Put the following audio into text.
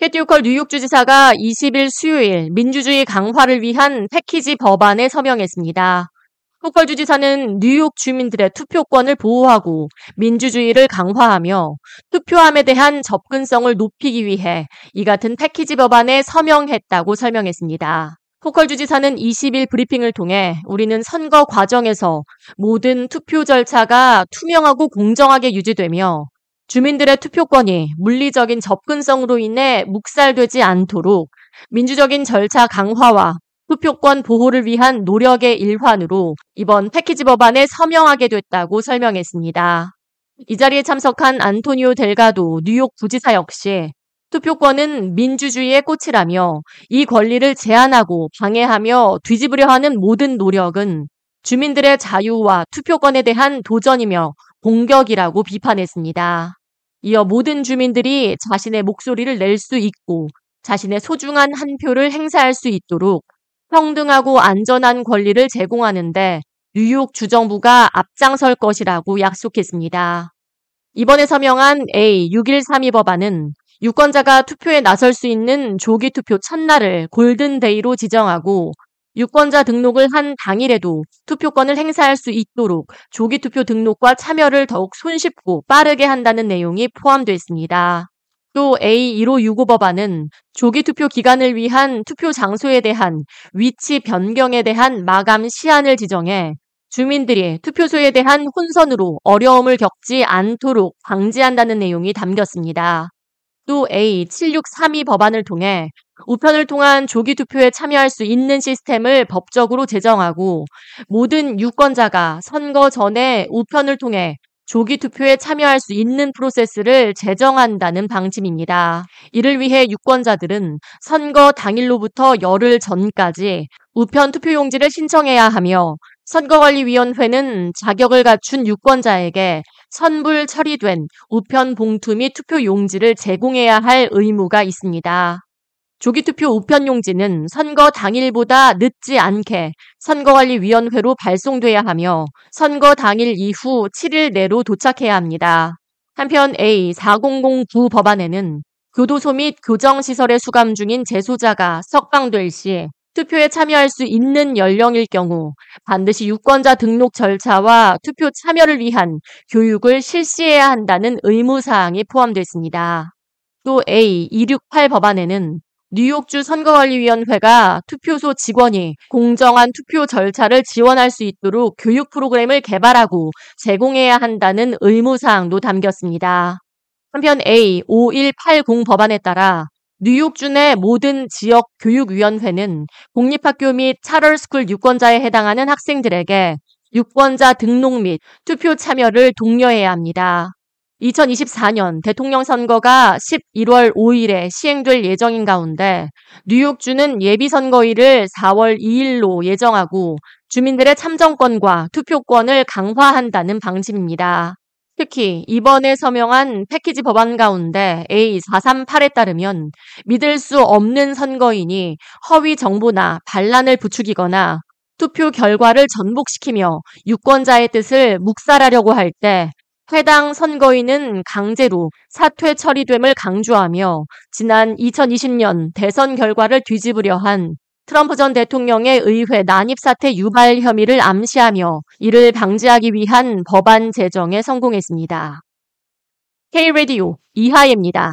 캐티오컬 뉴욕 주지사가 20일 수요일 민주주의 강화를 위한 패키지 법안에 서명했습니다. 호컬 주지사는 뉴욕 주민들의 투표권을 보호하고 민주주의를 강화하며 투표함에 대한 접근성을 높이기 위해 이 같은 패키지 법안에 서명했다고 설명했습니다. 호컬 주지사는 20일 브리핑을 통해 우리는 선거 과정에서 모든 투표 절차가 투명하고 공정하게 유지되며 주민들의 투표권이 물리적인 접근성으로 인해 묵살되지 않도록 민주적인 절차 강화와 투표권 보호를 위한 노력의 일환으로 이번 패키지 법안에 서명하게 됐다고 설명했습니다. 이 자리에 참석한 안토니오 델가도 뉴욕 부지사 역시 투표권은 민주주의의 꽃이라며 이 권리를 제한하고 방해하며 뒤집으려 하는 모든 노력은 주민들의 자유와 투표권에 대한 도전이며 공격이라고 비판했습니다. 이어 모든 주민들이 자신의 목소리를 낼 수 있고 자신의 소중한 한 표를 행사할 수 있도록 평등하고 안전한 권리를 제공하는데 뉴욕 주정부가 앞장설 것이라고 약속했습니다. 이번에 서명한 A6132 법안은 유권자가 투표에 나설 수 있는 조기 투표 첫날을 골든데이로 지정하고 유권자 등록을 한 당일에도 투표권을 행사할 수 있도록 조기 투표 등록과 참여를 더욱 손쉽고 빠르게 한다는 내용이 포함되어 있습니다. 또 A1565 법안은 조기 투표 기간을 위한 투표 장소에 대한 위치 변경에 대한 마감 시한을 지정해 주민들이 투표소에 대한 혼선으로 어려움을 겪지 않도록 방지한다는 내용이 담겼습니다. 또 A7632 법안을 통해 우편을 통한 조기 투표에 참여할 수 있는 시스템을 법적으로 제정하고 모든 유권자가 선거 전에 우편을 통해 조기 투표에 참여할 수 있는 프로세스를 제정한다는 방침입니다. 이를 위해 유권자들은 선거 당일로부터 열흘 전까지 우편 투표용지를 신청해야 하며 선거관리위원회는 자격을 갖춘 유권자에게 선불 처리된 우편 봉투 및 투표 용지를 제공해야 할 의무가 있습니다. 조기투표 우편용지는 선거 당일보다 늦지 않게 선거관리위원회로 발송돼야 하며 선거 당일 이후 7일 내로 도착해야 합니다. 한편 A4009 법안에는 교도소 및 교정시설에 수감 중인 재소자가 석방될 시 투표에 참여할 수 있는 연령일 경우 반드시 유권자 등록 절차와 투표 참여를 위한 교육을 실시해야 한다는 의무사항이 포함됐습니다. 또 A268 법안에는 뉴욕주 선거관리위원회가 투표소 직원이 공정한 투표 절차를 지원할 수 있도록 교육 프로그램을 개발하고 제공해야 한다는 의무사항도 담겼습니다. 한편 A5180 법안에 따라 뉴욕주 내 모든 지역 교육위원회는 공립학교 및 차럴스쿨 유권자에 해당하는 학생들에게 유권자 등록 및 투표 참여를 독려해야 합니다. 2024년 대통령 선거가 11월 5일에 시행될 예정인 가운데 뉴욕주는 예비선거일을 4월 2일로 예정하고 주민들의 참정권과 투표권을 강화한다는 방침입니다. 특히 이번에 서명한 패키지 법안 가운데 A438에 따르면 믿을 수 없는 선거인이 허위 정보나 반란을 부추기거나 투표 결과를 전복시키며 유권자의 뜻을 묵살하려고 할 때 해당 선거인은 강제로 사퇴 처리됨을 강조하며 지난 2020년 대선 결과를 뒤집으려 한 트럼프 전 대통령의 의회 난입 사태 유발 혐의를 암시하며 이를 방지하기 위한 법안 제정에 성공했습니다. K-Radio 이하예입니다.